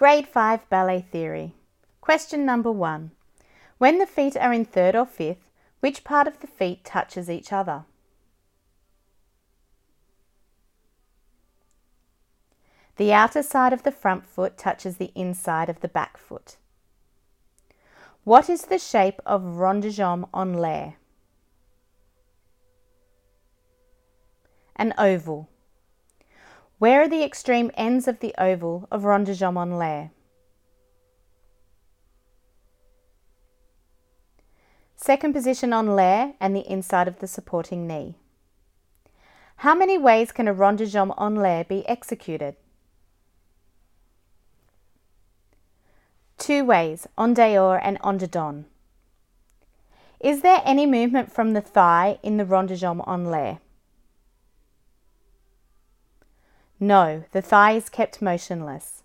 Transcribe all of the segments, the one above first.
Grade 5 Ballet Theory. Question number 1. When the feet are in third or fifth, which part of the feet touches each other? The outer side of the front foot touches the inside of the back foot. What is the shape of rond de jambe en l'air? An oval. Where are the extreme ends of the oval of rond de jambe en l'air? Second position en l'air and the inside of the supporting knee. How many ways can a rond de jambe l'air be executed? Two ways, en dehors and en dedans. Is there any movement from the thigh in the rond de jambe l'air? No, the thigh is kept motionless.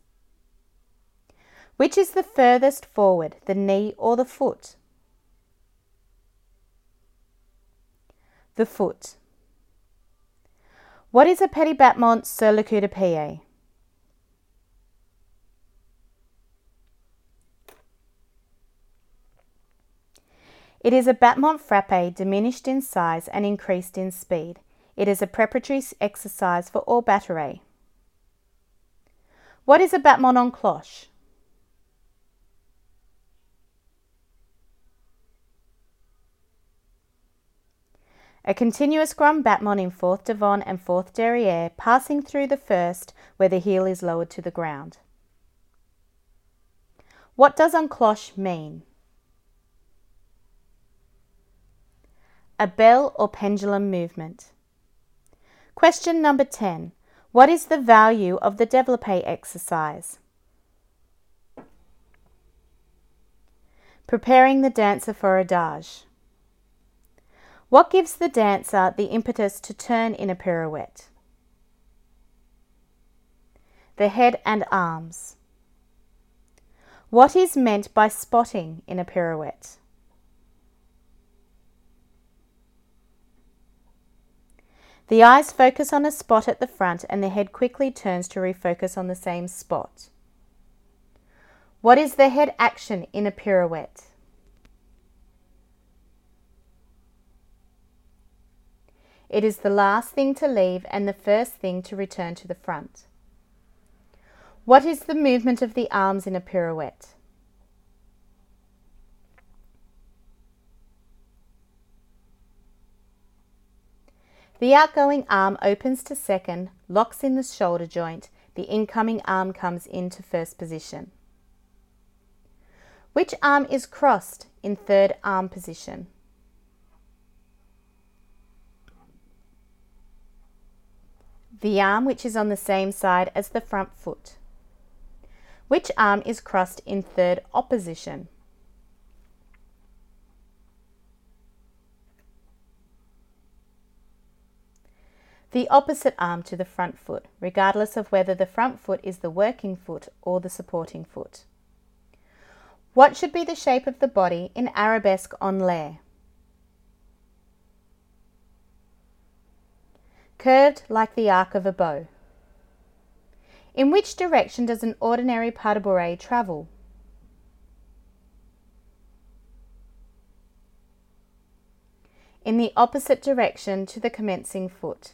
Which is the furthest forward, the knee or the foot? The foot. What is a petit battement sur le coup de pied? It is a battement frappe diminished in size and increased in speed. It is a preparatory exercise for all batterie. What is a battement en cloche? A continuous grand battement in fourth devant and fourth derrière, passing through the first where the heel is lowered to the ground. What does en cloche mean? A bell or pendulum movement. Question number 10. What is the value of the développé exercise? Preparing the dancer for adage. What gives the dancer the impetus to turn in a pirouette? The head and arms. What is meant by spotting in a pirouette? The eyes focus on a spot at the front and the head quickly turns to refocus on the same spot. What is the head action in a pirouette? It is the last thing to leave and the first thing to return to the front. What is the movement of the arms in a pirouette? The outgoing arm opens to second, locks in the shoulder joint, the incoming arm comes into first position. Which arm is crossed in third arm position? The arm which is on the same side as the front foot. Which arm is crossed in third opposition? The opposite arm to the front foot, regardless of whether the front foot is the working foot or the supporting foot. What should be the shape of the body in arabesque en l'air? Curved like the arc of a bow. In which direction does an ordinary pas de bourrée travel? In the opposite direction to the commencing foot.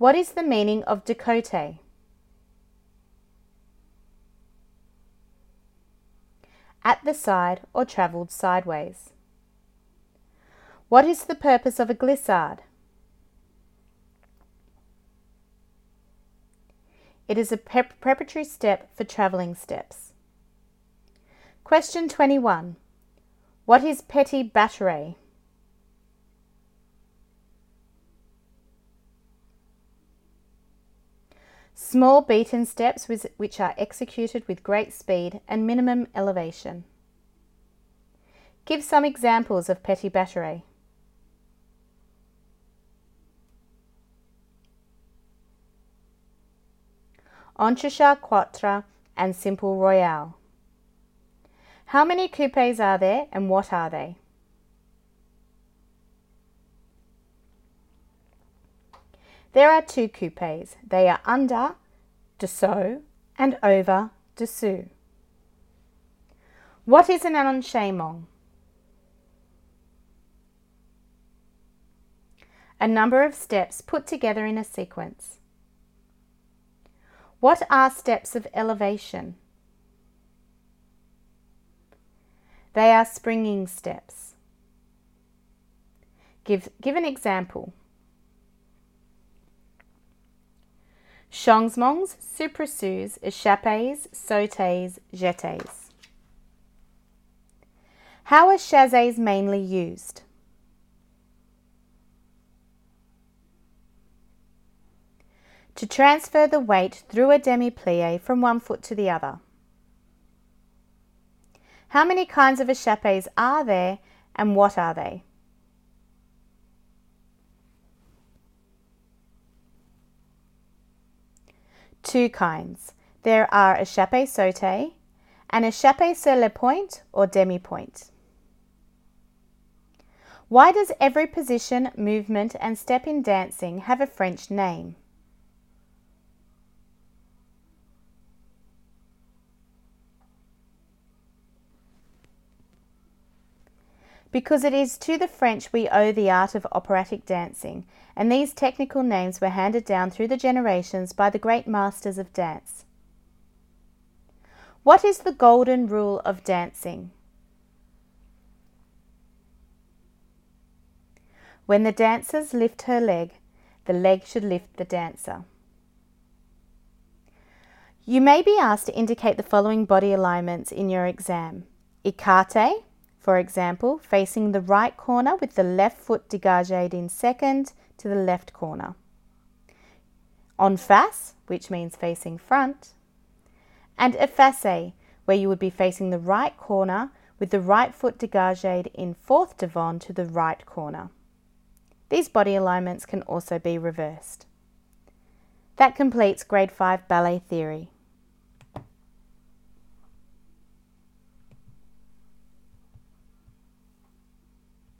What is the meaning of de côté? At the side or travelled sideways. What is the purpose of a glissade? It is a preparatory step for travelling steps. Question 21. What is petit batterie? Small beaten steps which are executed with great speed and minimum elevation. Give some examples of petit batterie. Entrechat quatre and simple royale. How many coupes are there and what are they? There are two coupes. They are under, dessous, and over dessus. What is an enchaînement? A number of steps put together in a sequence. What are steps of elevation? They are springing steps. Give, give an example. Changements, soubresauts, échappés, sautes, jetés. How are chasses mainly used? To transfer the weight through a demi-plie from one foot to the other. How many kinds of échappés are there and what are they? Two kinds. There are a échappé sauté and a échappé sur le point or demi-point. Why does every position, movement and step in dancing have a French name? Because it is to the French we owe the art of operatic dancing, and these technical names were handed down through the generations by the great masters of dance. What is the golden rule of dancing? When the dancers lift her leg, the leg should lift the dancer. You may be asked to indicate the following body alignments in your exam. Écarté, for example, facing the right corner with the left foot dégaged in second to the left corner. En face, which means facing front, and effacé, where you would be facing the right corner with the right foot dégaged in fourth devant to the right corner. These body alignments can also be reversed. That completes Grade 5 Ballet Theory.